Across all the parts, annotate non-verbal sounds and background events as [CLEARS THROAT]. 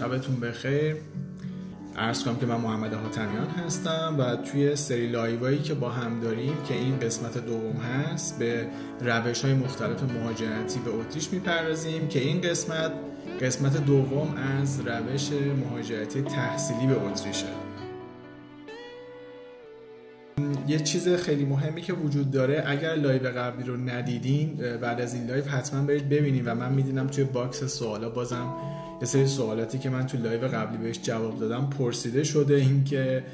شبتون بخیر. عرض کنم که من محمد حاتمیان هستم و توی سری live ایی که با هم داریم که این قسمت دوم هست به روش های مختلف مهاجرتی به اتریش می‌پردازیم که این قسمت قسمت دوم از روش مهاجرتی تحصیلی به اتریشه. یه چیز خیلی مهمی که وجود داره اگر live قبلی رو ندیدین بعد از این live حتما برید ببینید و من میبینم توی box سوالا بازم یه سری سوالاتی که من توی live قبلی بهش جواب دادم پرسیده شده اینکه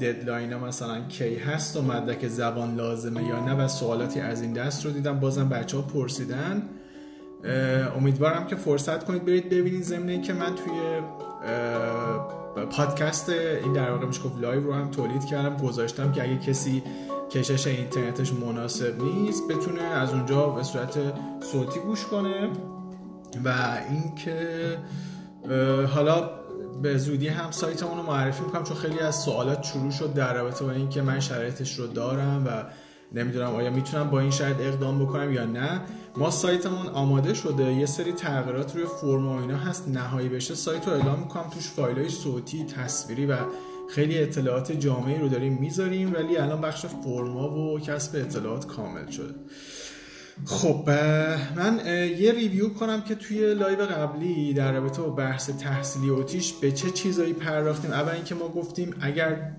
deadline ها مثلا کی هست و مدرک زبان لازمه یا نه و سوالاتی از این دست رو دیدم. بازم بچه ها پرسیدن امیدوارم که فرصت کنید برید ببینید ضمن که من توی پادکست این در واقع میشه گفت live رو هم تولید کردم. گذاشتم که اگه کسی کشش اینترنتش مناسب نیست بتونه از اونجا به صورت صوتی گوش کنه و اینکه حالا به زودی هم سایتمون رو معرفی می‌کنم چون خیلی از سوالات شروع شد در رابطه با اینکه من شرایطش رو دارم و نمی‌دونم آیا می‌تونم با این شرط اقدام بکنم یا نه. ما سایتمون آماده شده یه سری تغییرات روی فرم و اینا هست نهایی بشه سایت رو اعلام می‌کنم توش فایل های صوتی تصویری و خیلی اطلاعات جامعی رو داریم می‌ذاریم ولی الان بخش فرما و کسب اطلاعات کامل شده. خب من یه review کنم که توی live قبلی در رابطه با بحث تحصیلی اتریش به چه چیزایی پرداختیم. اول اینکه ما گفتیم اگر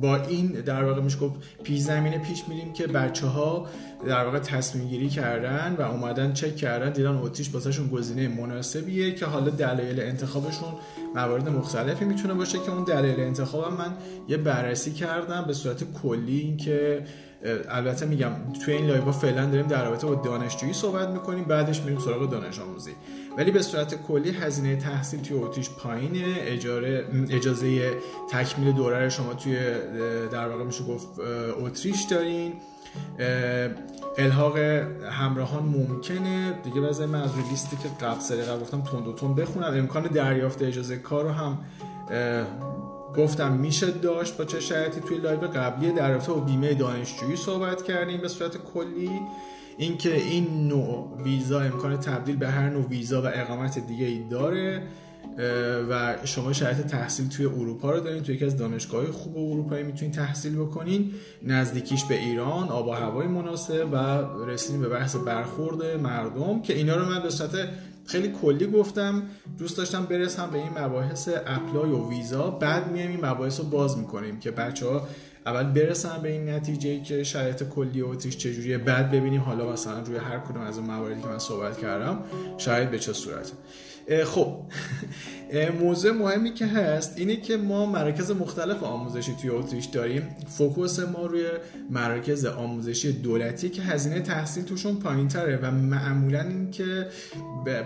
با این در واقع میشه گفت پیش زمینه پیش میریم که بچه ها در واقع تصمیم گیری کردن و اومدن چک کردن دیدن اتریش واسهشون گزینه مناسبیه که حالا دلایل انتخابشون موارد مختلفی می‌تونه باشه که اون دلایل انتخابم من یه بررسی کردم به صورت کلی اینکه البته میگم توی این live فعلا داریم در رابطه با دانشجویی صحبت می‌کنیم بعدش میریم سراغ دانش آموزی. ولی به صورت کلی هزینه تحصیل توی اتریش پایینه. اجاره اجازه تکمیل دوره شما توی در واقع میشه گفت اتریش دارین. الحاق همراهان ممکنه. دیگه بذار من از لیستی که قبل سری گفتم تند و تند بخونم. امکان دریافت اجازه کار رو هم گفتم میشه داشت با چه شرایطی توی live قبلی در رابطه با بیمه دانشجویی صحبت کردیم به صورت کلی. اینکه این نوع ویزا امکان تبدیل به هر نوع ویزا و اقامت دیگه ای داره و شما شرایط تحصیل توی اروپا رو دارین. توی یکی از دانشگاه خوب اروپایی می‌تونین تحصیل بکنین. نزدیکیش به ایران آب و هوای مناسب و رسیدیم به بحث برخورد مردم که اینا رو من به صورت خیلی کلی گفتم. دوست داشتم برسم به این مباحث apply و ویزا. بعد میایم این مباحث رو باز می‌کنیم که بچه ها اول برسن به این نتیجه که شرایط کلی اتریش چجوریه. بعد ببینیم حالا مثلا روی هر کدوم از اون مواردی که من صحبت کردم شرایط به چه صورته. خب. موضوع مهمی که هست اینه که ما مراکز مختلف آموزشی توی اتریش داریم. focus ما روی مراکز آموزشی دولتی که هزینه تحصیل توشون پایین تره و معمولا این که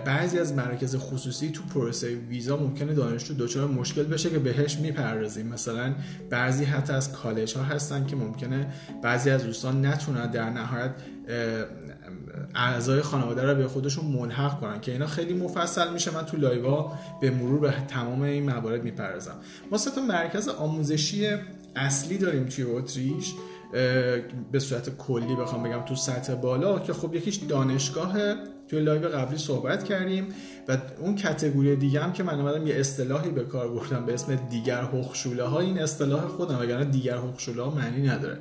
بعضی از مراکز خصوصی تو پروسه ویزا ممکنه دانشجو دچار مشکل بشه که بهش می‌پردازیم. مثلا بعضی حتی از کالج ها هستن که ممکنه بعضی از دوستان نتونن در نهایت اعضای خانواده رو به خودشون ملحق کنن که اینا خیلی مفصل میشه. من تو لایوا به مرور به تمام این موارد می‌پردازم. ما سه مرکز آموزشی اصلی داریم توی اتریش به صورت کلی بخوام بگم تو سطح بالا که خب یکیش دانشگاه. توی live قبلی صحبت کردیم و اون category دیگه هم که من اومدم یه اصطلاحی به کار بردم به اسم دیگر حقوق ها این اصطلاح خودم وگرنه دیگر حقوق ها معنی نداره.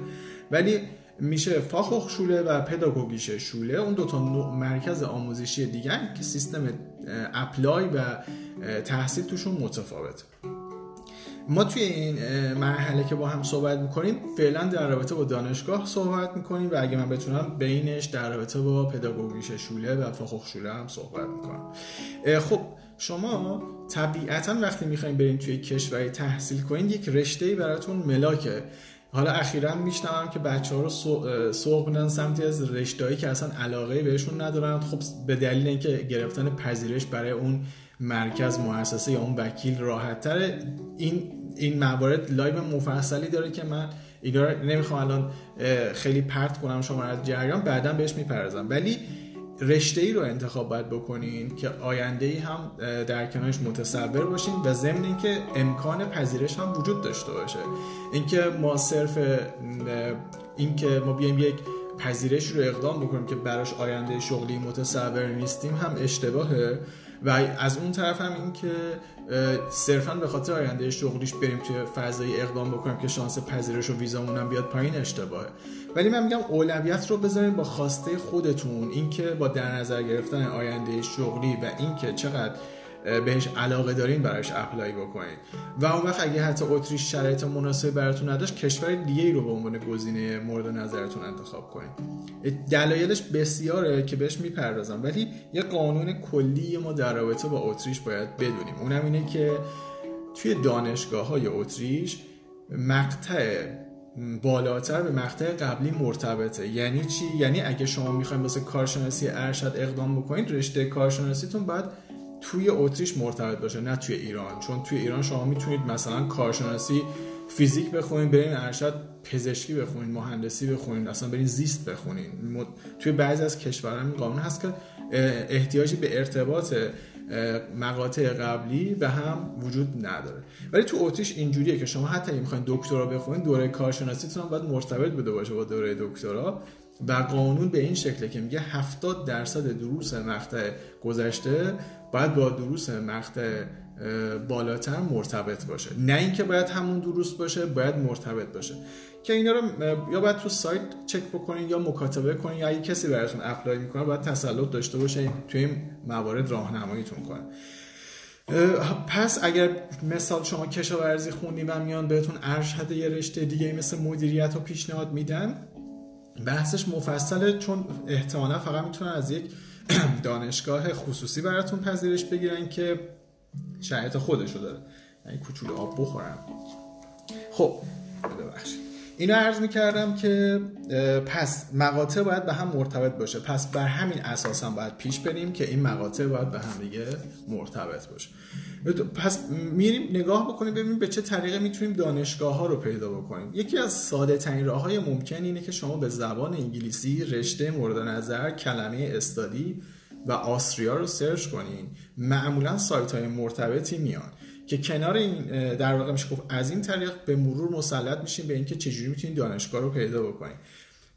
ولی میشه Fachhochschule و Pädagogische Hochschule. اون دوتا مرکز آموزشی دیگر که سیستم apply و تحصیل توشون متفاوت ما توی این مرحله که با هم صحبت می‌کنیم فعلا در رابطه با دانشگاه صحبت می‌کنیم و اگه من بتونم بینش در رابطه با Pädagogische Hochschule و Fachhochschule هم صحبت می‌کنم. خب شما طبیعتا وقتی می‌خواین برین توی کشوری تحصیل کنین یک رشته براتون ملاکه. حالا اخیرا میشنوم که بچه ها رو سوق میدن سمتی از رشتهایی که اصلا علاقه بهشون ندارن. خب به دلیل اینکه گرفتن پذیرش برای اون مرکز مؤسسه یا اون وکیل راحت تره این این موارد live مفصلی داره که من اینا نمی‌خوام الان خیلی پرت کنم شما از جریان بعدا بهش می‌پردازم ولی رشته ای رو انتخاب باید بکنین که آینده ای هم در کنارش متصور باشین و ضمن اینکه امکان پذیرش هم وجود داشته باشه. اینکه ما صرف اینکه ما بیایم یک پذیرش رو اقدام بکنیم که براش آینده شغلی متصور نیستیم هم اشتباهه. و از اون طرف هم این که صرفا به خاطر آینده شغلیش بریم توی فضایی اقدام بکنیم که شانس پذیرش و ویزامون هم بیاد پایین اشتباهه. ولی من میگم اولویت رو بذارین با خواسته خودتون. اینکه با در نظر گرفتن آینده شغلی و اینکه چقدر بهش علاقه دارین براش اپلای بکنید و اون وقت اگه حتی اتریش شرایط مناسب براتون نداشت کشور دیگه ای رو به عنوان گزینه مورد نظرتون انتخاب کنید دلایلش بسیاره که بهش می‌پردازم ولی یه قانون کلی ما در رابطه با اتریش باید بدونیم. اونم اینه که توی دانشگاه های اتریش مقطع بالاتر به مقطع قبلی مرتبطه. یعنی چی؟ یعنی اگه شما می‌خواین واسه کارشناسی ارشد اقدام بکنید رشته کارشناسیتون باید توی اتریش مرتبط باشه نه توی ایران. چون توی ایران شما می‌تونید مثلا کارشناسی فیزیک بخونید برین ارشد پزشکی بخونید مهندسی بخونید اصلا برین زیست بخونید. توی بعضی از کشورها این قانون هست که احتیاجی به ارتباط مقاطع قبلی به هم وجود نداره. ولی تو اتریش اینجوریه که شما حتی می‌خواین دکترا بخونید دوره کارشناسیتون باید مرتبط بوده باشه با دوره دکترا. و قانون به این شکله که میگه 70 درصد دروس مقطع گذشته باید با دروس مقطع بالاتر مرتبط باشه. نه اینکه باید همون دروس باشه باید مرتبط باشه. که اینا رو یا باید تو سایت چک بکنین یا مکاتبه کنین یا اگه کسی براتون اپلای می‌کنه باید تسلط داشته باشه توی این موارد راهنماییتون کنه. پس اگر مثال شما کشاورزی خوندی و میان بهتون ارشد یه رشته دیگه مثل مدیریت و پیشنهاد میدن بحثش مفصله چون احتمالا فقط می‌تونن از یک [CLEARS THROAT] دانشگاه خصوصی براتون پذیرش بگیرن که شرایط خودشو داره. یعنی کوچولو آب بخورم خب ببخشید. اینو عرض می‌کردم که پس مقاطع باید به هم مرتبط باشه. پس بر همین اساس هم باید پیش بریم که این مقاطع باید به هم دیگه مرتبط باشه. پس میریم نگاه بکنیم ببینیم به چه طریقه می‌تونیم دانشگاه ها رو پیدا بکنیم. یکی از ساده ترین راه های ممکن اینه که شما به زبان انگلیسی رشته مورد نظر کلمه استادی و آستریا رو سرچ کنین. معمولا سایت های مرتبطی میان. که کنار این در واقع میشه گفت از این طریق به مرور مسلط میشیم به اینکه چجوری می‌تونید دانشگاه رو پیدا بکنید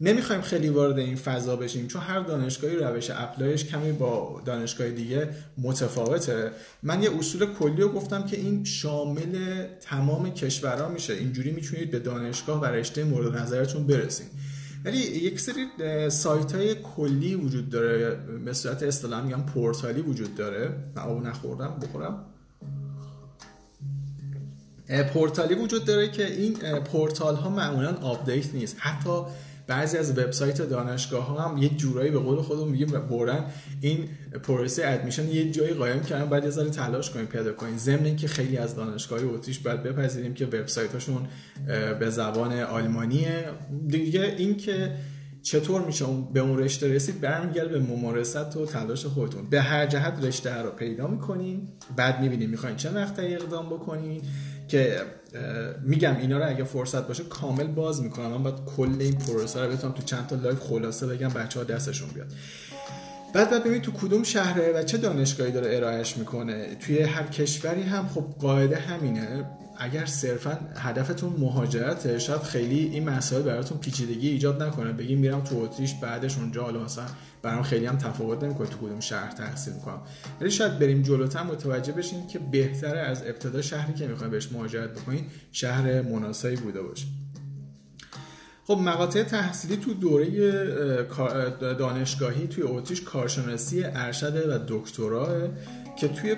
نمی‌خوایم خیلی وارد این فضا بشیم چون هر دانشگاهی روش اپلایش کمی با دانشگاه دیگه متفاوته. من یه اصول کلی رو گفتم که این شامل تمام کشورها میشه. اینجوری می‌تونید به دانشگاه و رشته مورد نظرتون برسید. ولی یک سری سایت های کلی وجود داره. به صورت اصطلاح میگم پورتالی وجود داره. من آب نخوردم بخورم. پورتالی وجود داره که این پورتال ها معمولا update نیست. حتی بعضی از وبسایت دانشگاه ها هم یه جورایی به قول خودمون میگیم برن این پروسه admission یه جایی قایم کردن بعد یه ذره تلاش کنیم پیدا کنیم. ضمن اینکه خیلی از دانشگاه اتریش باید بپذیریم که وبسایتاشون به زبان آلمانیه. دیگه اینکه چطور میشه به اون رشته رسید برمیگرده به ممارست و تلاش خودتون. به هر جهت رشته رو پیدا می‌کنین بعد می‌بینیم می‌خواین چه مقطعی اقدام بکنین. که میگم اینا رو اگه فرصت باشه کامل باز می‌کنم. من باید کل این پروسه رو بتونم تو چند تا live خلاصه بگم بچه ها دستشون بیاد. بعد بعد ببینید تو کدوم شهره و چه دانشگاهی داره ارائهش می‌کنه. توی هر کشوری هم خب قاعده همینه. اگر صرفا هدفتون مهاجرته شاید خیلی این مسائل براتون پیچیدگی ایجاد نکنه. بگیم میرم تو اتریش بعدش اونجا حالا مثلا برام خیلی هم تفاوت نمی‌کنه تو کدوم شهر تحصیل می‌کنم. ولی شاید بریم جلوتر متوجه بشین که بهتره از ابتدا شهری که می‌خواین بهش مهاجرت بکنین شهر مناسبی بوده باشه. خب مقاطع تحصیلی تو دوره دانشگاهی توی اتریش کارشناسی ارشد و دکتراه که توی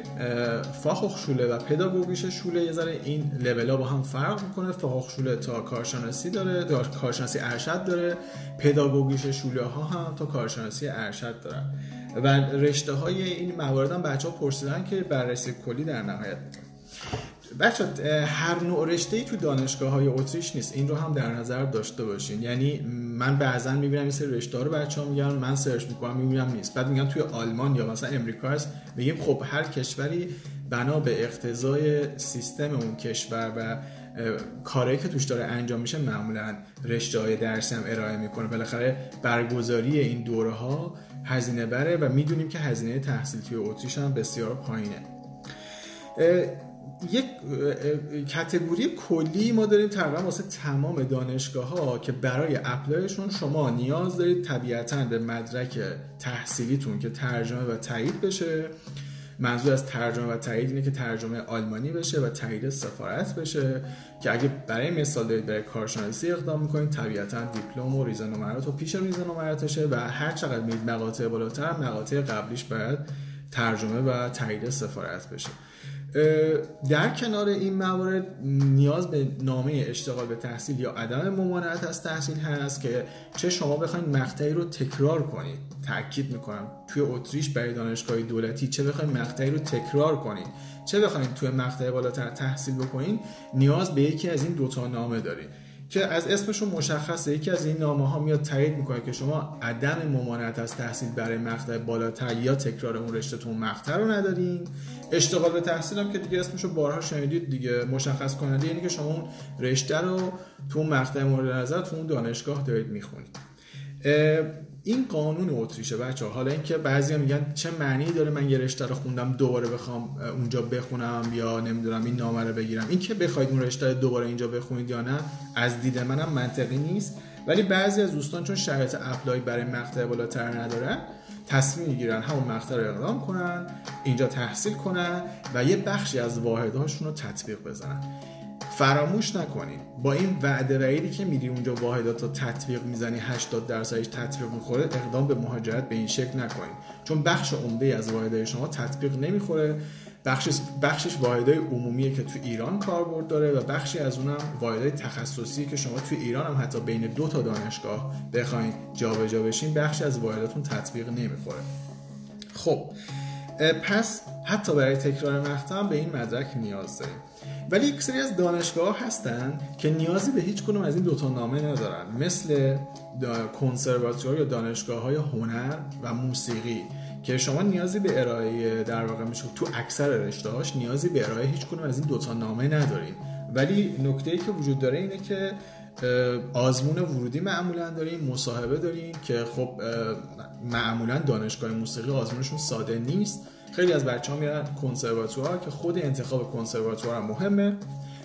فاخخشوله و پداگوگیش شوله یه ذره این لولا با هم فرق می‌کنه. فاخخشوله تا کارشناسی داره کارشناسی ارشد داره. پداگوگیش شوله ها هم تا کارشناسی ارشد داره و رشته های این موارد هم بچه ها پرسیدن که بررسی کلی در نهایت بچه هر نوع رشته ای تو دانشگاه های اتریش نیست. این رو هم در نظر داشته باشین. یعنی من بعضا می‌بینم این سری رشته رو بچه ها میگن من سرچ می‌کنم می‌بینم نیست. بعد میگن توی آلمان یا مثلا امریکا هست میگیم خب هر کشوری بنا به اقتضای سیستم اون کشور و کاری که توش داره انجام میشه معمولا رشته های درسی هم ارائه می‌کنه. بالاخره برگزاری این دوره ها هزینه بره و می‌دونیم که هزینه تحصیل توی اتریش هم بسیار پایینه. یک کتگوری کلی ما داریم تقریبا واسه تمام دانشگاه ها که برای اپلایشون شما نیاز دارید طبیعتا به مدرک تحصیلیتون که ترجمه و تایید بشه. منظور از ترجمه و تایید اینه که ترجمه آلمانی بشه و تایید سفارت بشه که اگه برای مثال دارید برای کارشناسی اقدام می‌کنید طبیعتا دیپلم و ریزه نمرات و پیش ریزه نمراتشه و هر چقدر میرید مقاطع بالاتر مقاطع قبلیش باید ترجمه و تایید سفارت بشه. در کنار این موارد نیاز به نامه اشتغال به تحصیل یا عدم ممانعت از تحصیل هست که چه شما بخواید مقطعی رو تکرار کنید. تاکید می‌کنم توی اتریش برای دانشگاه دولتی چه بخواید مقطعی رو تکرار کنید. چه بخواید توی مقطع بالاتر تحصیل بکنید نیاز به یکی از این دوتا نامه دارید که از اسمشون مشخصه. یکی از این نامه ها میاد تایید می‌کنه که شما عدم ممانعت از تحصیل برای مقطع بالاتر یا تکرار اون رشتهتون مقطع رو ندارین. اشتغال به تحصیل هم که دیگه اسمشو بارها شنیدید دیگه مشخص کننده یعنی که شما اون رشته رو تو اون مقطع مورد نظر تو اون دانشگاه دارید می‌خونید. این قانون اتریشه بچه حالا اینکه بعضی میگن چه معنی داره من یه رو خوندم دوباره بخوام اونجا بخونم یا نمی‌دونم این نامه رو بگیرم. این که بخواید اون رشته دوباره اینجا بخونید یا نه از دید منم منطقی نیست. ولی بعضی از دوستان چون شرایط اپلای برای مقطع بالاتر ندارن تصمیم می‌گیرن همون مقطع رو اقدام کنن اینجا تحصیل کنن و یه بخشی از واحدهاشون رو تطبیق بزنن. فراموش نکنید با این وعده وعیدی که میری اونجا واحدات رو تطبیق می‌زنی 80 درصدش تطبیق می‌خوره اقدام به مهاجرت به این شکل نکنید چون بخش عمده از واحدهای شما تطبیق نمی‌خوره. بخشش بخشش واحدهای عمومیه که تو ایران کاربرد داره و بخشی از اونم واحدهای تخصصی که شما تو ایران هم حتی بین دو تا دانشگاه بخواید جابجا بشین بخشی از واحداتون تطبیق نمی‌خوره. خب پس حتی برای تکرار مقطع به این مدرک نیاز داریم. ولی یک سری از دانشگاه هستن که نیازی به هیچ کنم از این دوتا نامه ندارن. مثل کنسرواتوار یا دانشگاه های هنر و موسیقی که شما نیازی به ارائه در واقع میشه تو اکثر رشته هاش نیازی به ارائه هیچ کنم از این دوتا نامه نداریم ولی نکته ای که وجود داره اینه که آزمون ورودی معمولا داریم مصاحبه داریم که خب معمولا دانشگاه موسیقی آزمونشون ساده نیست. خیلی از بچه ها میرن کنسرواتوار که خود انتخاب کنسرواتوار هم مهمه.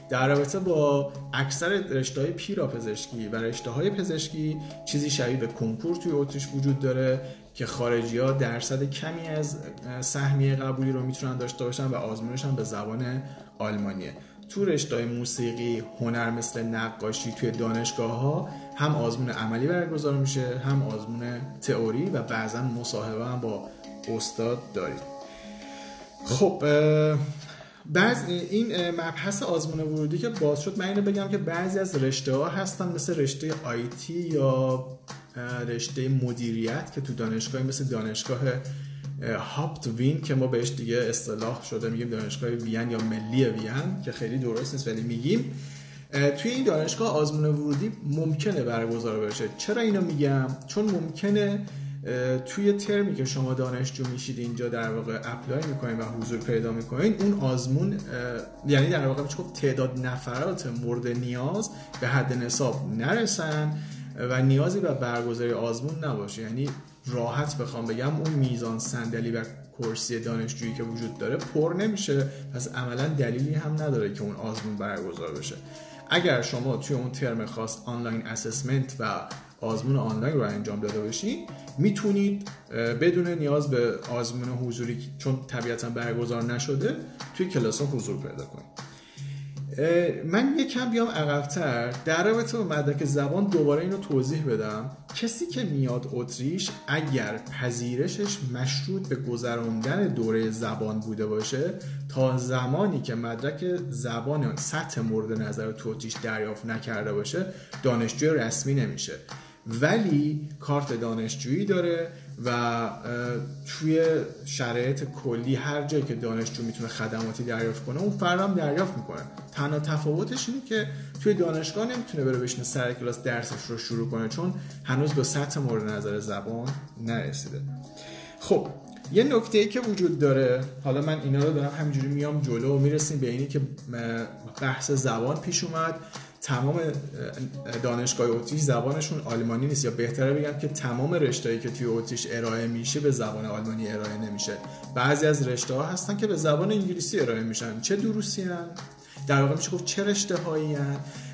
در رابطه با اکثر رشته های پیرا پزشکی و رشته های پزشکی چیزی شبیه به کنکور توی اتریش وجود داره که خارجی ها درصد کمی از سهمیه قبولی رو می‌تونن داشته باشن و آزمونش هم به زبان آلمانیه. تو رشته موسیقی هنر مثل نقاشی توی دانشگاه ها هم آزمون عملی برگزار میشه هم آزمون تئوری و بعضا مصاحبه هم با استاد دارید خب بعض این مبحث آزمون ورودی که باز شد من اینو بگم که بعضی از رشته ها هستن مثل رشته آیتی یا رشته مدیریت که تو دانشگاه مثل دانشگاه هاپت وین که ما بهش دیگه اصطلاح شده میگیم دانشگاه وین یا ملی وین که خیلی درست نیست ولی میگیم. توی این دانشگاه آزمون ورودی ممکنه برگزار بشه. چرا اینو میگم؟ چون ممکنه توی ترمی که شما دانشجو میشید اینجا در واقع اپلای می‌کنین و حضور پیدا می‌کنین اون آزمون یعنی در واقع میشه تعداد نفرات مورد نیاز به حد نصاب نرسن و نیازی به برگزاری آزمون نباشه. یعنی راحت بخوام بگم اون میزان صندلی و کرسی دانشجویی که وجود داره پر نمیشه. پس عملا دلیلی هم نداره که اون آزمون برگزار بشه. اگر شما توی اون ترم خاص آنلاین اسسمنت و آزمون آنلاین رو انجام داده باشید می‌تونید بدون نیاز به آزمون حضوری چون طبیعتا برگزار نشده توی کلاس حضور پیدا کنید. من یکم بیام عقبتر. در رابطه با مدرک زبان دوباره اینو توضیح بدم. کسی که میاد اتریش اگر پذیرشش مشروط به گذراندن دوره زبان بوده باشه تا زمانی که مدرک زبان سطح مورد نظر تو اتریش دریافت نکرده باشه دانشجوی رسمی نمیشه. ولی کارت دانشجویی داره و توی شرایط کلی هر جایی که دانشجو می‌تونه خدماتی دریافت کنه اون فرم دریافت می‌کنه. تنها تفاوتش اینه که توی دانشگاه نمی‌تونه بره بشینه سر کلاس درسش رو شروع کنه چون هنوز به سطح مورد نظر زبان نرسیده. خب یه نکته ای که وجود داره حالا من اینا رو دارم همینجوری میام جلو و می‌رسیم به اینی که بحث زبان پیش اومد. تمام دانشگاه اتریش زبانشون آلمانی نیست. یا بهتره بگم که تمام رشتهایی که توی اتریش ارائه میشه به زبان آلمانی ارائه نمیشه. بعضی از رشته ها هستن که به زبان انگلیسی ارائه میشن. چه دروسی هن؟ در واقع میشه گفت چه رشته هایی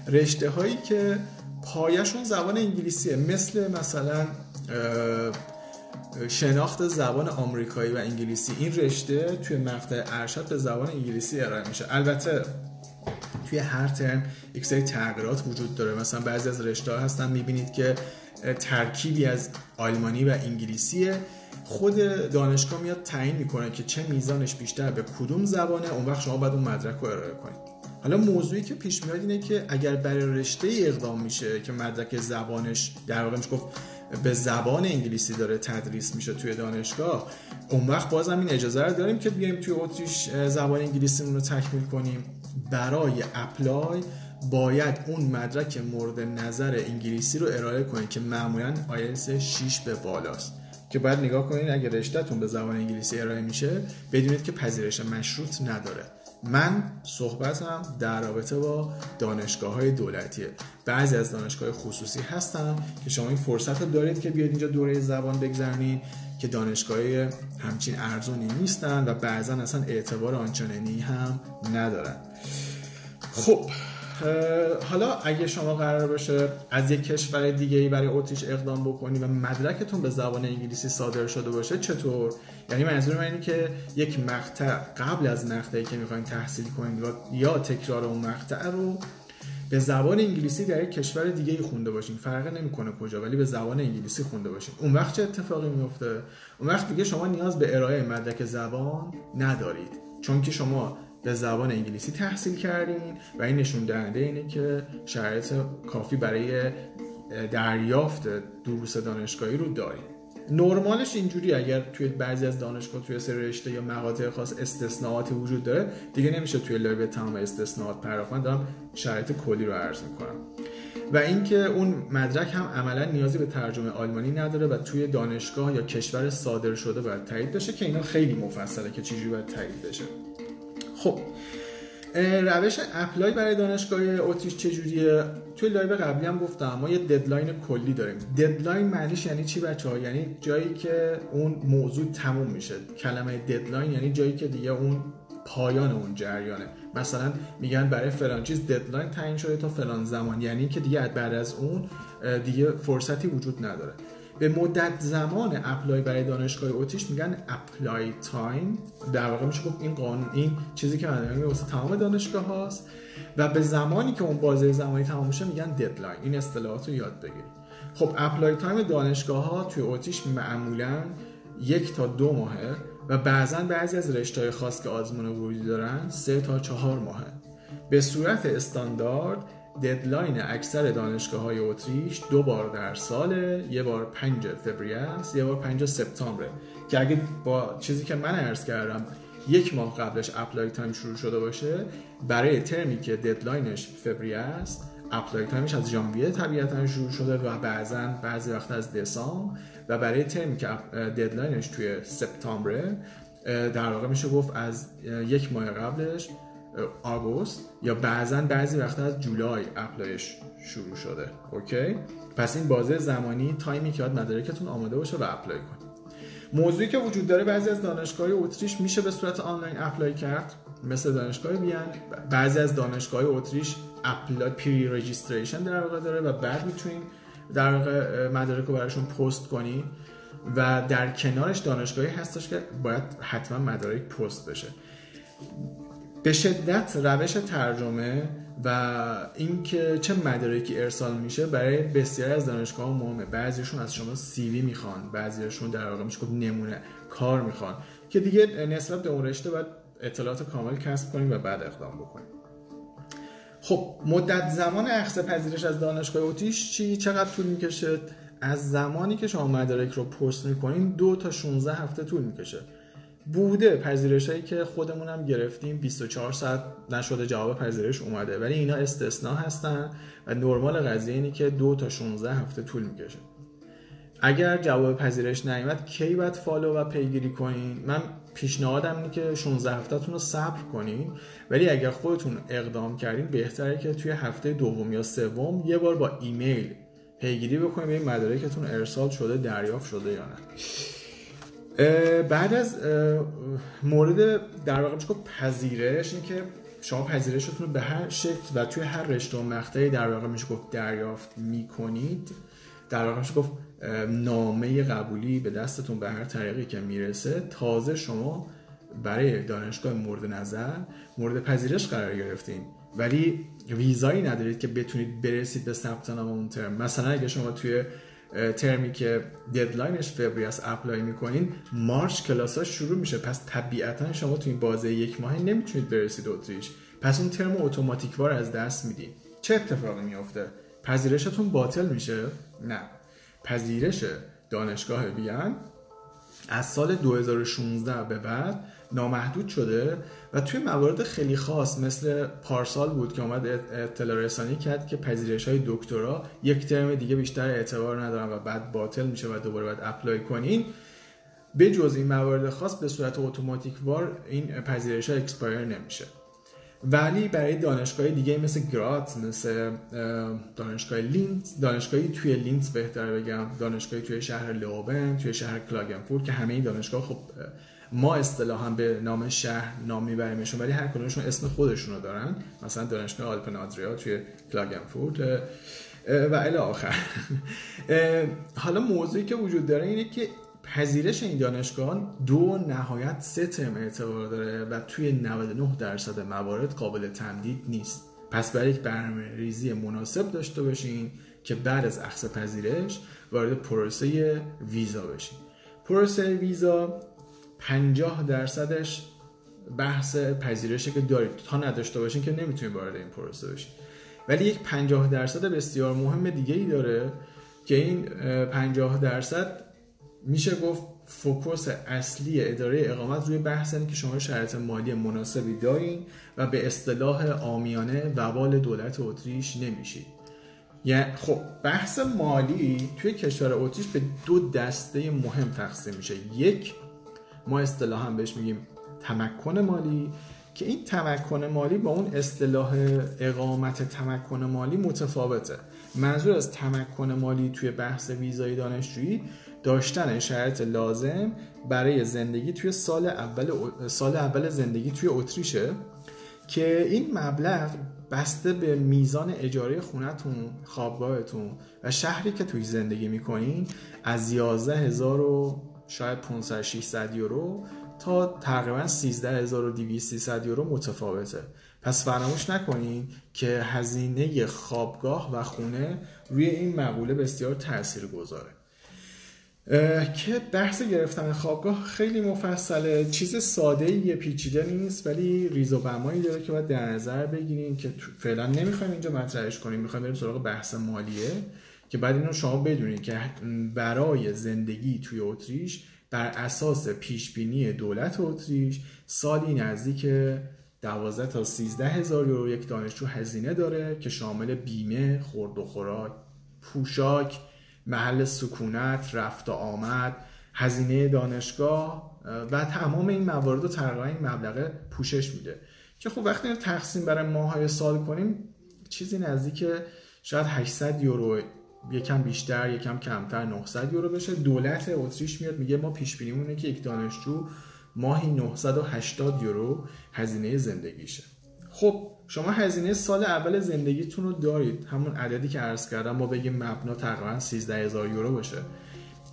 رشته هایی که پایشون زبان انگلیسیه. مثل مثلا شناخت زبان آمریکایی و انگلیسی. این رشته توی مقطع ارشد به زبان انگلیسی ارائه میشه. البته توی هر ترم یک سری تغییرات وجود داره. مثلا بعضی از رشته ها هستن می‌بینید که ترکیبی از آلمانی و انگلیسیه. خود دانشگاه میاد تعیین می‌کنه که چه میزانش بیشتر به کدوم زبانه. اون وقت شما باید اون مدرک رو ارائه کنید. حالا موضوعی که پیش میاد اینه که اگر برای رشته اقدام میشه که مدرک زبانش در واقع گفت به زبان انگلیسی داره تدریس میشه توی دانشگاه اون وقت باز هم این اجازه رو داریم که بیایم توی اتریش زبان انگلیسی رو تکمیل کنیم. برای apply باید اون مدرک مورد نظر انگلیسی رو ارائه کنید که معمولا آیلتس 6 به بالاست. که باید نگاه کنید اگر رشتهتون به زبان انگلیسی ارائه میشه بدونید که پذیرش مشروط نداره. من صحبتم در رابطه با دانشگاه های دولتیه. بعضی از دانشگاه خصوصی هستن که شما این فرصت رو دارید که بیاید اینجا دوره زبان بگذرنید که دانشگاه همچین ارزونی نیستن و بعضا اصلا اعتبار آنچنانی هم ندارن. خب حالا اگه شما قرار باشه از یک کشور دیگه ای برای اتریش اقدام بکنی و مدرکتون به زبان انگلیسی صادر شده باشه چطور؟ یعنی منظور من اینه که یک مقطع قبل از مقطعی که می‌خواین تحصیل کنید یا تکرار اون مقطع رو به زبان انگلیسی در یک کشور دیگه خونده باشین. فرق نمی‌کنه کجا ولی به زبان انگلیسی خونده باشین. اون وقت چه اتفاقی میفته اون وقت دیگه شما نیاز به ارائه مدرک زبان ندارید. چون که شما به زبان انگلیسی تحصیل کردین و این نشون دهنده اینه که شرایط کافی برای دریافت دروس دانشگاهی رو دارید نرمالش اینجوری اگر توی بعضی از دانشگاه توی سر رشته یا مقاطع خاص استثناءاتی وجود داره دیگه نمیشه توی live تمام استثناءات پرداخت من دارم شرایط کلی رو عرض می‌کنم. و اینکه اون مدرک هم عملا نیازی به ترجمه آلمانی نداره و توی دانشگاه یا کشور صادر شده باید تایید بشه که اینا خیلی مفصله که چجوری باید تایید بشه. خب روش apply برای دانشگاه اتریش چجوریه؟ توی live قبلی هم گفتم ما یه deadline کلی داریم. deadline معنیش یعنی چی بچه ها؟ یعنی جایی که اون موضوع تموم میشه. کلمه deadline یعنی جایی که دیگه اون پایان اون جریانه. مثلا میگن برای فلان چیز deadline تعیین شده تا فلان زمان. یعنی که دیگه بعد از اون دیگه فرصتی وجود نداره. به مدت زمان apply برای دانشگاه اتریش میگن apply time. در واقع میشه گفت این قانون این چیزی که من واسه تمام دانشگاه هاست. و به زمانی که اون بازه زمانی تمام میشه میگن deadline این اصطلاحات رو یاد بگیرید. خب apply time دانشگاه ها توی اتریش معمولا یک تا دو ماهه و بعضا بعضی از رشته خاص که آزمون ورودی دارن سه تا چهار ماهه. به صورت استاندارد deadline اکثر دانشگاه های اتریش دو بار در سال یه بار 5 فوریه است یه بار 5 سپتامبره. که اگه با چیزی که من عرض کردم یک ماه قبلش apply time شروع شده باشه برای ترمی که deadline ش فوریه است apply time ش از ژانویه طبیعتا شروع شده و بعضا بعضی وقت از دسامبر. و برای ترمی که deadline ش توی سپتامبره در واقع میشه گفت از یک ماه قبلش August یا بعضا بعضی وقتا از July apply ش شروع شده. OK؟ پس این بازه زمانی time ی که مدارکتون آماده باشه و apply کنید. موضوعی که وجود داره بعضی از دانشگاه اتریش میشه به صورت آنلاین apply کرد. مثل دانشگاه وین بعضی از دانشگاه اتریش apply pre-registration در واقع داره و بعد می‌تونین در واقع مدارک رو براشون پست کنید و در کنارش دانشگاهی هستش که باید حتما مدارک پست بشه. به شدت روش ترجمه و اینکه چه مدارکی ارسال میشه برای بسیاری از دانشگاه مهمه. بعضیشون از شما سیوی می‌خوان بعضیشون در واقع میشه نمونه کار می‌خوان. که دیگه نسبت به اون رشته باید اطلاعات کامل کسب کنیم و بعد اقدام بکنیم. خب مدت زمان اخذ پذیرش از دانشگاه اوتیش چی؟ چقدر طول می‌کشه؟ از زمانی که شما مدارک رو پست می‌کنین دو تا 16 هفته طول می‌کشه. بوده پذیرش هایی که خودمون هم گرفتیم 24 ساعت نشده جواب پذیرش اومده ولی اینا استثناء هستن و نرمال قضیه اینی که دو تا 16 هفته طول می‌کشه. اگر جواب پذیرش نیامد کی باید فالو و پیگیری کنین؟ من پیشنهادم اینه که 16 هفتهتون رو صبر کنین ولی اگر خودتون اقدام کردین بهتره که توی هفته دوم یا سوم یه بار با ایمیل پیگیری بکنید به این مدارکتون ارسال شده دریافت شده یا نه. بعد از مورد در واقع میشه پذیرش این که شما پذیرشتون رو به هر شکل و توی هر رشته و مقطعی در واقع میشه گفت دریافت می‌کنید. در واقع میشه گفت نامه قبولی به دستتون به هر طریقی که می‌رسه. تازه شما برای دانشگاه مورد نظر مورد پذیرش قرار گرفتین. ولی ویزایی ندارید که بتونید برسید به ثبت نام اون ترم. مثلا اگه شما توی ترمی که deadline ش فوریه است apply می‌کنین March کلاس ها شروع میشه. پس طبیعتا شما تو این بازه یک ماهی نمی‌تونید برسید اتریش. پس اون ترم اتوماتیک وار از دست میدین. چه اتفاقی میافته؟ پذیرشتون باطل میشه؟ نه. پذیرش دانشگاه وین از سال 2016 به بعد نامحدود شده و توی موارد خیلی خاص مثل پارسال بود که اومد اطلاع رسانی کرد که پذیرش های دکترا یک ترم دیگه بیشتر اعتبار ندارن و بعد باطل میشه و دوباره باید apply کنین. به جز این موارد خاص به صورت اتوماتیک وار این پذیرش ها expire نمیشه. ولی برای دانشگاه دیگه مثل گراتس مثل دانشگاه لینز دانشگاهی توی لینز بهتر بگم دانشگاهی توی شهر لوبن توی شهر کلاگنفورت که همه این دانشگاه خب ما اصطلاحا به نام شهر نام میبریمشون ولی هر کدومشون اسم خودشونو دارن. مثلا دانشگاه آلپن آدریا توی کلاگنفورت و الی آخر. حالا موضوعی که وجود داره اینه که پذیرش این دانشگاه دو نهایت سه ترم اعتبار داره و توی 99 درصد موارد قابل تمدید نیست. پس برای یک برنامه ریزی مناسب داشته باشین که بعد از اخذ پذیرش وارد پروسه ویزا بشین. پروسه ویزا 50 درصدش بحث پذیرشه که دارید تا نداشته باشین که نمی‌تونید وارد این پروسه بشین ولی یک 50 درصد بسیار مهم دیگه ای داره که این 50 درصد میشه گفت فوکوس اصلی اداره اقامت روی بحث که شما شرط مالی مناسبی دارین و به اصطلاح آمیانه وبال دولت اتریش نمیشید یعنی خب بحث مالی توی کشور اتریش به دو دسته مهم تقسیم میشه. یک ما اصطلاحا بهش میگیم تمکن مالی که این تمکن مالی با اون اصطلاح اقامت تمکن مالی متفاوته. منظور از تمکن مالی توی بحث ویزای دانشجویی داشتن شرایط لازم برای زندگی توی سال اول سال اول زندگی توی اتریشه که این مبلغ بسته به میزان اجاره خونتون خوابگاهتون و شهری که توی زندگی می‌کنین از 11 هزار و شاید 500 600 یورو تا تقریبا 13200 یورو متفاوته. پس فراموش نکنین که هزینه خوابگاه و خونه روی این مقوله بسیار تاثیر گذاره که بحث گرفتن خوابگاه خیلی مفصله. چیز ساده یه پیچیده نیست ولی ریز و بمایی داره که باید در نظر بگیریم که فعلا نمی‌خوایم اینجا مطرحش کنیم. می‌خوایم بریم سراغ بحث مالیه. که بعد اینو شما بدونید که برای زندگی توی اتریش بر اساس پیش بینی دولت اتریش سالی نزدیک 12 تا 13 هزار یورو یک دانشجو هزینه داره که شامل بیمه، خورد و خوراک، پوشاک، محل سکونت، رفت و آمد، هزینه دانشگاه و تمام این موارد رو تقریبا این مبلغ پوشش میده. که خب وقتی تقسیم برای ماهای سال کنیم چیزی نزدیک شاید 800 یورو یکم بیشتر یکم کمتر 900 یورو بشه. دولت اتریش میاد میگه ما پیش بینیمونه که یک دانشجو ماهی 980 یورو هزینه زندگیشه. خب شما هزینه سال اول زندگیتون رو دارید. همون عددی که عرض کردم ما بگیم مبنا تقریبا 13 هزار یورو باشه.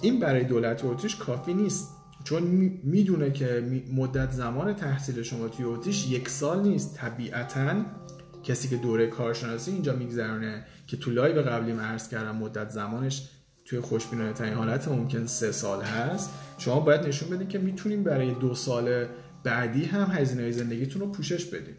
این برای دولت اتریش کافی نیست. چون می‌دونه که مدت زمان تحصیل شما توی اتریش یک سال نیست. طبیعتا کسی که دوره کارشناسی اینجا میگذرونه. که تو live قبلی عرض کردم مدت زمانش توی خوشبینانه ترین حالت ممکن سه سال هست. شما باید نشون بدین که می‌تونیم برای دو سال بعدی هم هزینه زندگیتون رو پوشش بدیم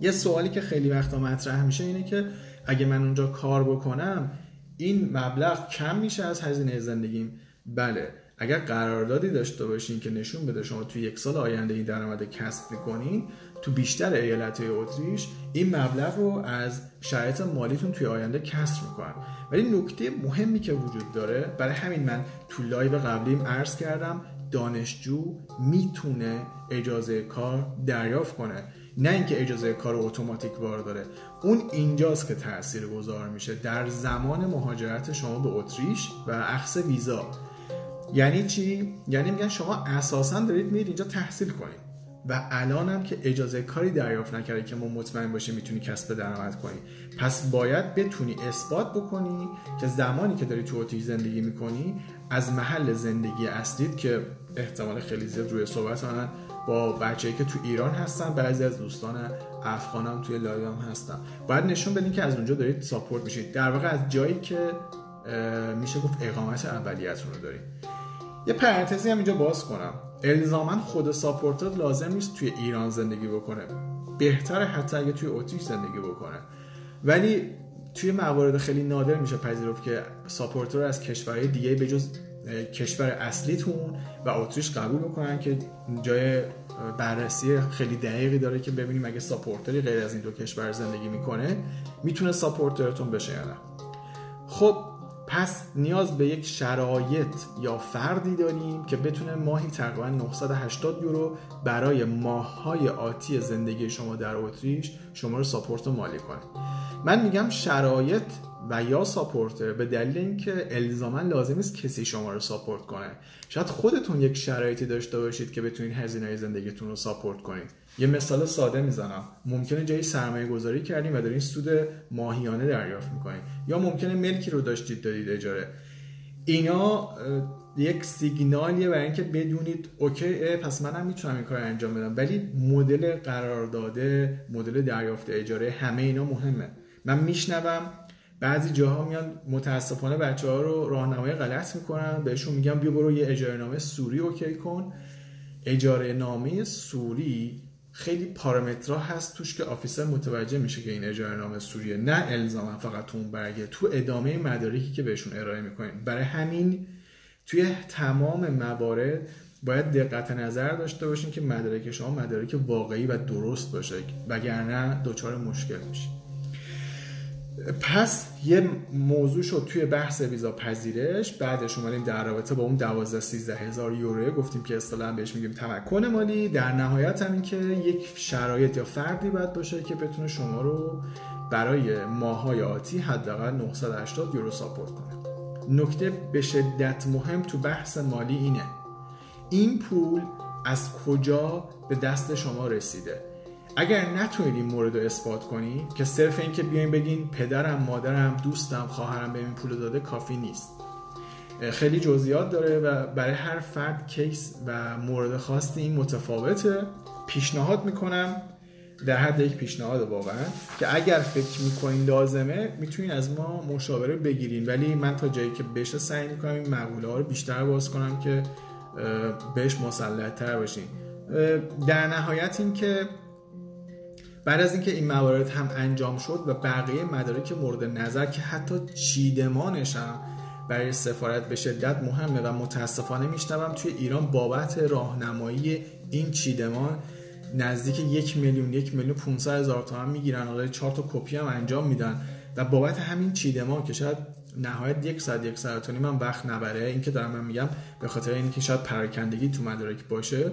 یه سوالی که خیلی وقتا مطرح میشه اینه که اگه من اونجا کار بکنم این مبلغ کم میشه از هزینه زندگیم؟ بله. اگر قراردادی داشته باشین که نشون بده شما توی یک سال آینده این درآمد کسب می‌کنین تو بیشتر ایالت اتریش این مبلغ رو از شرایط مالیتون توی آینده کسر می‌کنن. ولی نکته مهمی که وجود داره برای همین من تو live قبلیم عرض کردم دانشجو می‌تونه اجازه کار دریافت کنه. نه اینکه اجازه کار اتوماتیک بار داره. اون اینجاست که تاثیر گذار میشه. در زمان مهاجرت شما به اتریش و اخص ویزا. یعنی چی؟ یعنی میگن شما اساسا دارید میرید اینجا تحصیل کنید. و الان هم که اجازه کاری دریافت نکرده که ما مطمئن باشیم می‌تونی کسب درآمد کنی. پس باید بتونی اثبات بکنی که زمانی که داری تو اتریش زندگی می‌کنی از محل زندگی اصلیت که احتمال خیلی زیاد روی صحبت من با بچه‌ای که تو ایران هستن بعضی از دوستان افغانم توی live هستن. باید نشون بدین که از اونجا دارید support میشید. در واقع از جایی که میشه گفت اقامت اولیتون رو دارید. یه پرانتزی هم اینجا باز کنم. الزاما خود supporter لازم نیست توی ایران زندگی بکنه. بهتره حتی اگه توی اتریش زندگی بکنه. ولی توی موارد خیلی نادر میشه پذیرفت که supporter از کشورهای دیگه به جز کشور اصلیتون و اتریش قبول بکنن که جای بررسی خیلی دقیقی داره که ببینیم اگه supporter ی غیر از این دو کشور زندگی می‌کنه می‌تونه supporter تون بشه یا نه. خب پس نیاز به یک شرایط یا فردی داریم که بتونه ماهی تقریبا 980 یورو برای ماههای آتی زندگی شما در اتریش شما رو support مالی کنه. من میگم شرایط و یا supporter به دلیل اینکه الزاما لازم نیست کسی شما رو support کنه. شاید خودتون یک شرایطی داشته باشید که بتونید هزینه زندگیتون رو support کنید. یه مثال ساده می‌زنم. ممکنه جایی سرمایه گذاری کردین و دارین سود ماهیانه دریافت می‌کنید یا ممکنه ملکی رو داشتید دارید اجاره. اینا یک سیگنالیه برای اینکه بدونید OK پس منم می‌تونم این کار انجام بدم. ولی مدل قرارداده مدل دریافت اجاره همه اینا مهمه. من میشنوم بعضی جاها میان متاسفانه بچه ها رو راهنمای غلط می‌کنن بهشون میگم بیا برو یه اجاره نامه سوری اوکی کن. اجاره نامه سوری خیلی پارامترها هست توش که آفیسر متوجه میشه که این اجاره نامه سوریه. نه الزاما فقط تو اون برگه تو ادامه مدارکی که بهشون ارائه می‌کنیم. برای همین توی تمام موارد باید دقت نظر داشته باشین که مدارک شما مدارک واقعی و درست باشه وگرنه دچار مشکل میشه پس یه موضوع شد توی بحث ویزا پذیرش بعدش اومدیم در رابطه با اون 12 13 هزار یورو گفتیم که اصطلاحا بهش میگیم تمکن مالی. در نهایت هم این که یک شرایط یا فردی باید باشه که بتونه شما رو برای ماهای آتی حداقل 980 یورو ساپورت کنه. نکته به شدت مهم تو بحث مالی اینه. این پول از کجا به دست شما رسیده؟ اگر نتونید این مورد رو اثبات کنی که صرف اینکه بیاین بگین پدرم مادرم دوستم خواهرم به این پول داده کافی نیست. خیلی جزئیات داره و برای هر فرد کیس و مورد خاصی این متفاوته. پیشنهاد می‌کنم در حد یک پیشنهاد واقعا که اگر فکر می‌کنین لازمه می‌تونین از ما مشاوره بگیرین. ولی من تا جایی که بشه سعی می‌کنم این مقوله ها رو بیشتر باز کنم که بهش مسلط تر باشین در نهایت این که بعد از اینکه این موارد هم انجام شد و بقیه مدارک مورد نظر که حتی چیدمانش هم برای سفارت به شدت مهمه و متاسفانه میشنوم توی ایران بابت راهنمایی این چیدمان نزدیک یک میلیون یک میلیون 500 هزار تومن می‌گیرن. حالا چهار تا کپی هم انجام میدن و بابت همین چیدمان که شاید نهایت یک ساعت یک ساعت من وقت نبره این که دارم من میگم به خاطر اینکه شاید پراکندگی تو مدارک باشه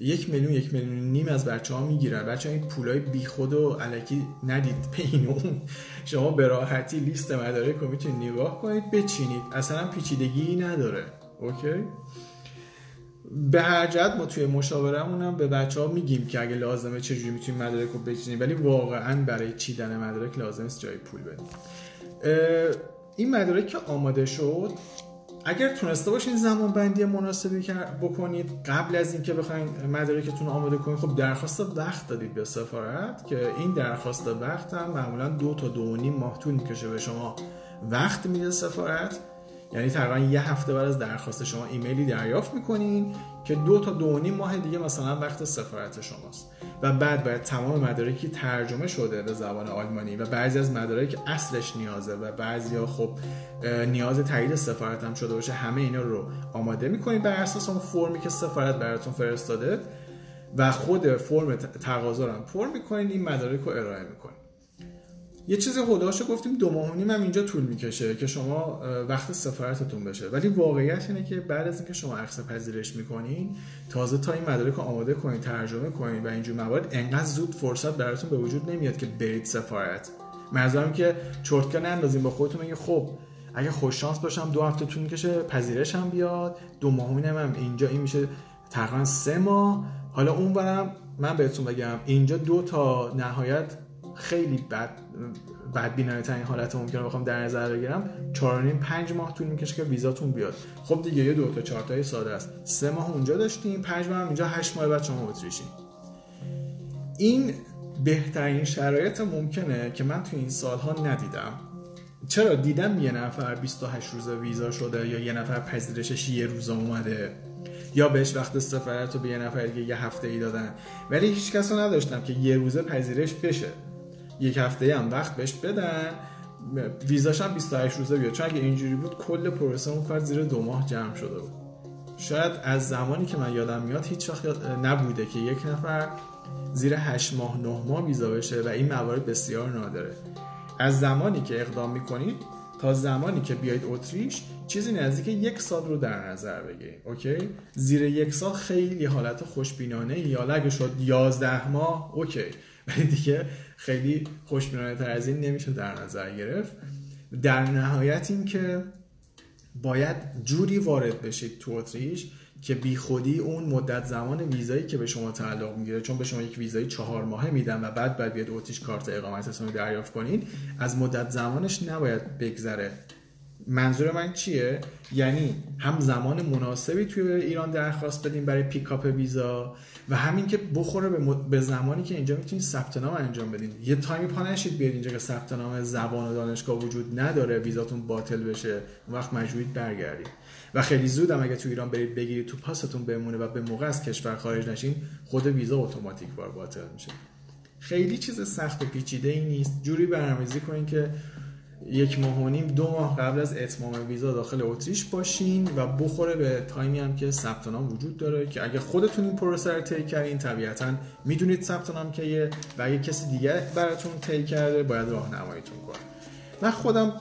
یک میلیون یک میلیون نیم از بچه ها می‌گیرن. بچه ها این پولای بیخود و علکی ندید اون. شما به راحتی لیست مدارک رو می‌تونید نگاه کنید بچینید. اصلا پیچیدگی نداره. اوکی؟ به هر جهت ما توی مشاورمون هم به بچه ها میگیم که اگه لازمه چجوری می‌تونیم مدارک رو بچینید. ولی واقعا برای چیدن مدارک لازم است جای پول بدیم این مدارک که آماده شد اگر تونسته باشین زمان بندی مناسبی بکنید قبل از اینکه بخواین مدارکتون آماده کنید خب درخواست وقت دادید به سفارت که این درخواست وقت هم معمولا دو تا دو و نیم ماه طول می‌کشه به شما وقت میده سفارت. یعنی تقریبا یه هفته بعد از درخواست شما ایمیلی دریافت می‌کنین که دو تا دو نیم ماه دیگه مثلا وقت سفارت شماست. و بعد باید تمام مدارکی ترجمه شده به زبان آلمانی و بعضی از مدارک اصلش نیازه و بعضی ها خب نیاز تایید سفارت هم شده باشه همه اینا رو آماده می‌کنید بر اساس اون فرمی که سفارت براتون فرستاده و خود فرم تقاضا رو پر می‌کنید این مدارک رو ارائه می‌کنید یه چیزی خداشو گفتیم دو ماه و هم اینجا طول می‌کشه که شما وقت سفارتتون بشه. ولی واقعیت اینه که بعد از اینکه شما عکس پذیرش می‌کنین تازه تا این مدارک رو آماده کنین ترجمه کنین و اینجور موارد انقدر زود فرصت براتون به وجود نمیاد که برید سفارت. منظورم که چرتکه نندازین با خودتون میگه خب اگه خوش شانس باشم دو هفته طول می‌کشه پذیرش هم بیاد. دو ماه هم اینجا این میشه تقریبا سه ماه. حالا اون برم من بهتون بگم اینجا دو تا نهایت خیلی بد بدبینانه ترین حالت ممکنه بخوام در نظر بگیرم. 4 5 ماه طول می‌کشه که ویزاتون بیاد. خب دیگه یه دو تا چهار تای ساده است. سه ماه اونجا داشتیم 5 ماه اینجا 8 ماه بعد شما اتریشین این بهترین شرایط ممکنه که من تو این سالها ندیدم. چرا؟ دیدم یه نفر 28 روز ویزا شده یا یه نفر پذیرشش یه روز اومده. یا بهش وقت سفارت رو به یه نفر دیگه یه هفته ای دادن. ولی هیچ کس رو نداشتم که یه روزه پذیرش بشه. یک هفته هم وقت بهش بدن. ویزاش هم 28 روزه بیاد. چون اگه اینجوری بود کل پروسه اون کار زیر دو ماه جمع شده بود. شاید از زمانی که من یادم میاد هیچ وقت نبوده که یک نفر زیر 8 ماه 9 ماه ویزا بشه و این موارد بسیار نادره. از زمانی که اقدام می‌کنید تا زمانی که بیاید اتریش چیزی نزدیک یک سال رو در نظر بگیرید. اوکی؟ زیر یک سال خیلی حالت خوشبینانه یا اگه شد 11 ماه اوکی. ولی دیگه خیلی خوشبینانه تر از این نمیشه در نظر گرفت. در نهایت این که باید جوری وارد بشید تو اتریش که بی خودی اون مدت زمان ویزایی که به شما تعلق می‌گیره چون به شما یک ویزای چهار ماهه میدن و بعد باید بیاد اتریش کارت اقامتتون رو دریافت کنین از مدت زمانش نباید بگذره. منظور من چیه؟ یعنی هم زمان مناسبی توی ایران درخواست بدیم برای پیکاپ ویزا و همین که بخوره به, زمانی که اینجا می‌تونید ثبت نام انجام بدین. یه تایمی پا نشید بیاد اینجا که ثبت نام زبان و دانشگاه وجود نداره ویزاتون باطل بشه اون وقت مجبورید برگردید. و خیلی زود هم اگه تو ایران برید بگیرید تو پاستون بمونه و به موقع از کشور خارج نشین خود ویزا اتوماتیک بار باطل میشه. خیلی چیز سخت و پیچیده ای نیست. جوری برنامه‌ریزی کنین که یک ماه و نیم دو ماه قبل از اتمام ویزا داخل اتریش باشین و بخوره به تایمی هم که ثبت نام وجود داره که اگه خودتون این پروسه رو طی کردین طبیعتا می‌دونید ثبت نام کیه و اگه کسی دیگه براتون طی کرده باید راهنماییتون کنه. من خودم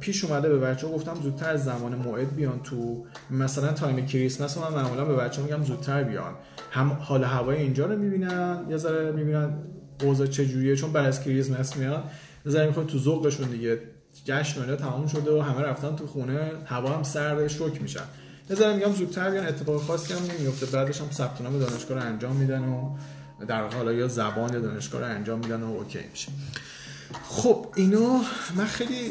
پیش اومده به بچه گفتم زودتر از زمان موعد بیان تو مثلا تایم کریسمس من معمولا به بچه میگم زودتر بیان. هم حال هوای اینجا رو می‌بینن یه ذره می‌بینن اوضاع چجوریه چون بعد از کریسمس میاد بذاریم خود تو ذوقشون دیگه. جشن و تموم شده و همه رفتن تو خونه هوا هم سرد شوک میشن. بذارم میگم زودتر بیان اتفاق خاصی هم نمیفته. بعدش هم ثبت نام دانشگاه رو انجام میدن و در حالا یا زبان یا دانشگاه رو انجام میدن و OK میشه. خب اینو من خیلی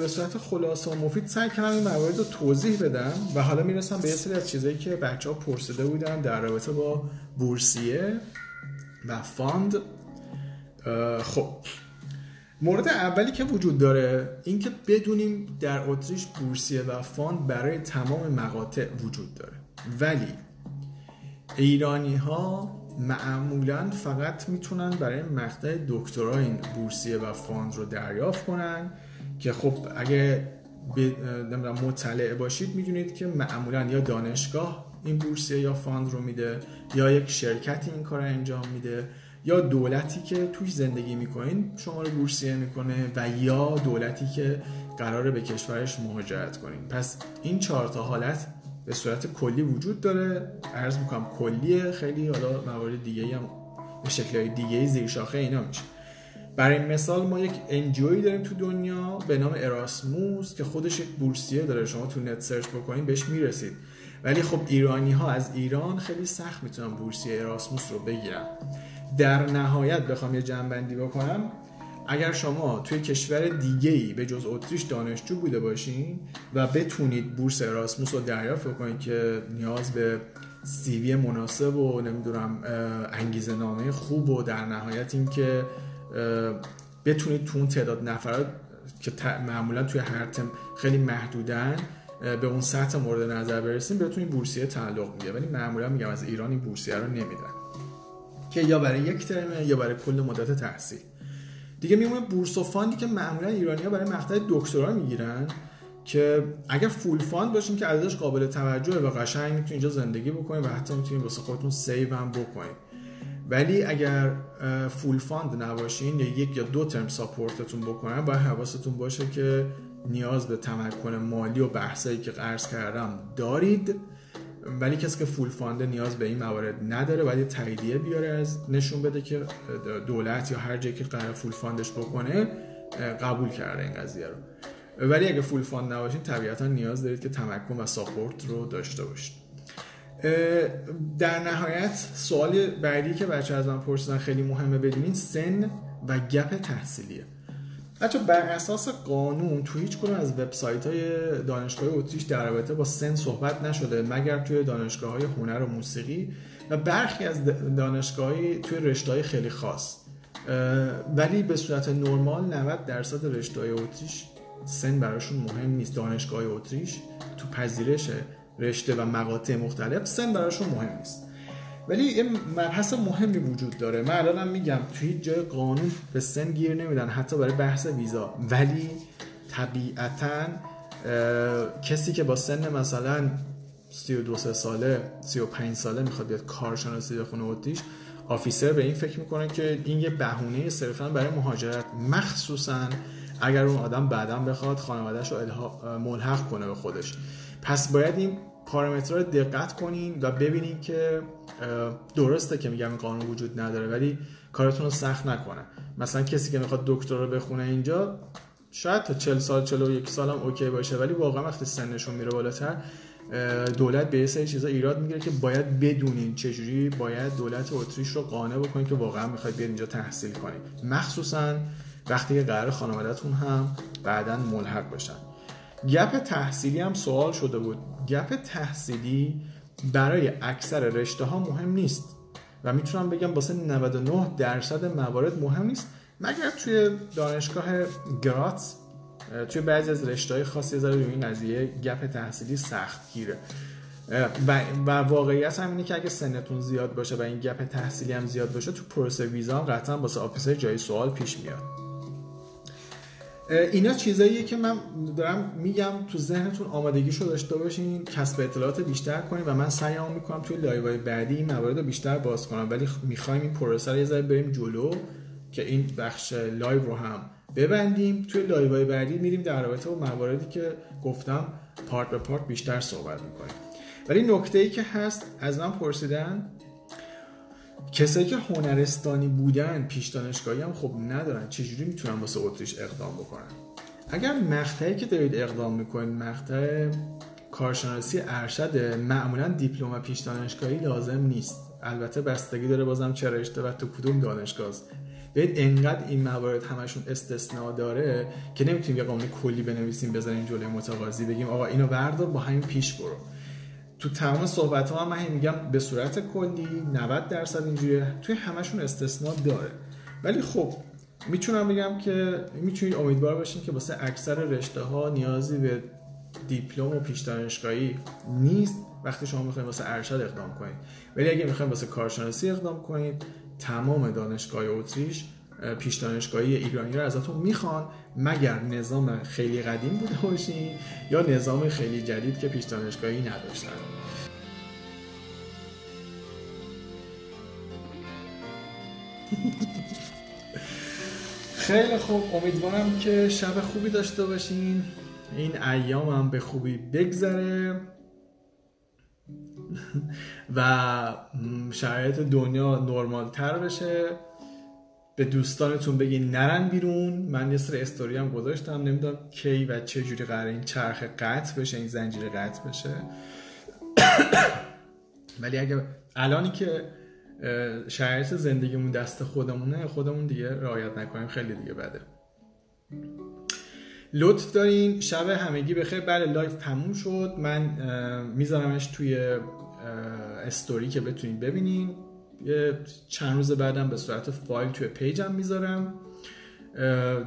به صورت خلاصه و مفید سعی کردم این موارد رو توضیح بدم و حالا می‌رسم به یه سری از چیزایی که بچه ها پرسیده بودن در رابطه با بورسیه و fund. خب. مورد اولی که وجود داره اینکه بدونیم در اتریش بورسیه و fund برای تمام مقاطع وجود داره. ولی ایرانی ها معمولا فقط می‌تونن برای مقطع دکترا این بورسیه و fund رو دریافت کنن که خب اگه مطلع باشید می‌دونید که معمولا یا دانشگاه این بورسیه یا فاند رو میده یا یک شرکتی این کار انجام میده. یا دولتی که توش زندگی می‌کنین شما رو بورسیه می‌کنه و یا دولتی که قراره به کشورش مهاجرت کنین. پس این چهار تا حالت به صورت کلی وجود داره. عرض می‌کنم کلیه خیلی حالا موارد دیگه هم به شکل دیگه زیر شاخه اینا میشه. برای مثال ما یک انجوی داریم تو دنیا به نام اراسموس که خودش یک بورسیه داره. شما تو نت سرچ بکنین بهش می‌رسید. ولی خب ایرانی ها از ایران خیلی سخت می‌تونن بورسیه اراسموس رو بگیرن. در نهایت بخوام یه جنبندی بکنم. اگر شما توی کشور دیگه ای به جز اتریش دانشجو بوده باشین و بتونید بورس اراسموس رو دریافت کنید که نیاز به سیوی مناسب و نمی‌دونم انگیزه نامه خوب و در نهایت این که بتونید تو اون تعداد نفرات که معمولا توی هر ترم خیلی محدودن به اون سطح مورد نظر برسیم بهتون این بورسیه تعلق می‌گیره ولی معمولا میگم از ایران این بورسیه رو نمیدن. که یا برای یک ترمه یا برای کل مدت تحصیل. دیگه میمونه بورس و fund ی که معمولا ایرانی ها برای مقطع دکترا می‌گیرن که اگر full fund باشین که عددش قابل توجهه و قشنگ می‌تونید اینجا زندگی بکنید و حتی می‌تونید واسه خودتون save هم بکنید ولی اگر full fund نباشین یا یک یا دو ترم support تون بکنن باید حواستون باشه که نیاز به تمکن مالی و بحثایی که عرض کردم دارید. ولی کسی که full fund ه نیاز به این موارد نداره ولی تاییدیه بیاره از نشون بده که دولت یا هر جایی که قرار full fund ش بکنه قبول کرده این قضیه رو. ولی اگه full fund نباشین طبیعتا نیاز دارید که تمکن و support رو داشته باشید. در نهایت سوال بعدی که بچه از من پرسیدن خیلی مهمه بدونین سن و گپ تحصیلیه. بچه بر اساس قانون تو هیچ کنون از وبسایت های دانشگاه اتریش در رابطه با سن صحبت نشده مگر توی دانشگاه های هنر و موسیقی و برخی از دانشگاهی توی رشته خیلی خاص. ولی به صورت نرمال 90 درصد رشته های اتریش سن براشون مهم نیست. دانشگاه اتریش تو پذیرش رشته و مقاطع مختلف سن براشون مهم نیست. ولی یه مبحث مهمی وجود داره. من الانم میگم توی هیچ جای قانون به سن گیر نمیدن حتی برای بحث ویزا. ولی طبیعتا کسی که با سن مثلا 32 ساله 35 ساله می‌خواد بیاد کارشناسی بخونه اتریش آفیسر به این فکر می‌کنه که این یه بهونه صرفا برای مهاجرت. مخصوصا اگر اون آدم بعدا بخواد خانوادهش رو ملحق کنه به خودش. پس باید این پارامترها رو دقت کنین و ببینین که درسته که میگم قانون وجود نداره ولی کارتون رو سخت نکنه. مثلا کسی که می‌خواد دکترا رو بخونه اینجا شاید تا 40 سال 41 سال هم اوکی باشه ولی واقعا وقتی سنشون میره بالاتر دولت به سری چیزا ایراد می‌گیره که باید بدونین چجوری باید دولت اتریش رو قانع بکنین که واقعا می‌خواید بیاد اینجا تحصیل کنید مخصوصا وقتی که قرار خانوادهتون هم بعدا ملحق بشن. گپ تحصیلی هم سوال شده بود. گپ تحصیلی برای اکثر رشته ها مهم نیست و می‌تونم بگم واسه 99 درصد موارد مهم نیست. مگر توی دانشگاه گراتس توی بعضی از رشته های خاصی ذره روی این قضیه گپ تحصیلی سخت گیره و, واقعیت هم اینه که اگه سنتون زیاد باشه و این گپ تحصیلی هم زیاد باشه تو پروسه ویزا هم قطعا واسه آفیسر جای سوال پیش میاد. اینا چیزاییه که من دارم میگم تو ذهنتون آمادگیشو داشته باشین کسب اطلاعات بیشتر کنین و من سعیام می‌کنم توی live های بعدی این موارد رو بیشتر باز کنم. ولی می‌خوایم این پروسه رو یه ذره بریم جلو که این بخش live رو هم ببندیم. توی live های بعدی میریم در رابطه با مواردی که گفتم part به part بیشتر صحبت می‌کنیم. ولی نکته ای که هست از من پرسیدن کسایی که هنرستانی بودن پیش دانشگاهی هم خب ندارن. چجوری می‌تونن واسه اتریش اقدام بکنن؟ اگر مقطعی که دارید اقدام می‌کنید مقطع کارشناسی ارشد معمولا دیپلم پیش دانشگاهی لازم نیست. البته بستگی داره بازم چه رشته و تو کدوم دانشگاه است ببین انقدر این موارد همشون استثناء داره که نمی‌تونیم یه قانون کلی بنویسیم بذاریم جلوی متقاضی بگیم آقا اینو بردار با همین پیش برو. تو تمام صحبت ها من میگم به صورت کلی 90 درصد اینجوریه. توی همشون استثناء داره. ولی خب می‌تونم بگم که می‌تونید امیدوار باشین که واسه اکثر رشته ها نیازی به دیپلم و پیش دانشگاهی نیست. وقتی شما می‌خواید واسه ارشد اقدام کنید ولی اگه می‌خواید واسه کارشناسی اقدام کنید تمام دانشگاه اتریش پیش دانشگاهی ایرانی رو ازتون می‌خوان. مگر نظام خیلی قدیم بوده باشین یا نظام خیلی جدید که پیش دانشگاهی نداشتن؟ خیلی خوب. امیدوارم که شب خوبی داشته باشین. این ایام هم به خوبی بگذره. [LAUGHS] و شرایط دنیا نرمال تر بشه. به دوستانتون بگین نرن بیرون. من یه سر استوری هم گذاشتم. نمی‌دونم کی و چه جوری قراره این چرخ قطع بشه این زنجیره قطع بشه. [COUGHS] ولی اگه الانی که شرایط زندگیمون دست خودمونه خودمون دیگه رعایت نکنیم. خیلی دیگه بده. لطف دارین. شب همگی بخیر. بله live تموم شد. من میذارمش توی استوری که بتونین ببینین. یه چند روز بعدم به صورت فایل توی page م می‌ذارم.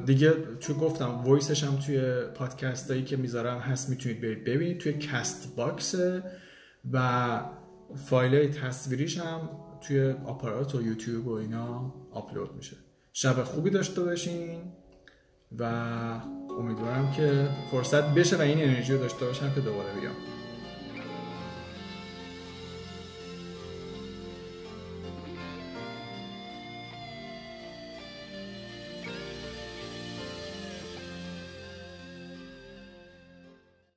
دیگه چون گفتم voice ش هم توی پادکست هایی که می‌ذارم هست می‌تونید برید ببینید. توی Castbox و فایل تصویریش هم توی آپارات و یوتیوب و اینا آپلود میشه. شب خوبی داشته باشین و امیدوارم که فرصت بشه و این انرژی رو داشته باشم که دوباره بیام.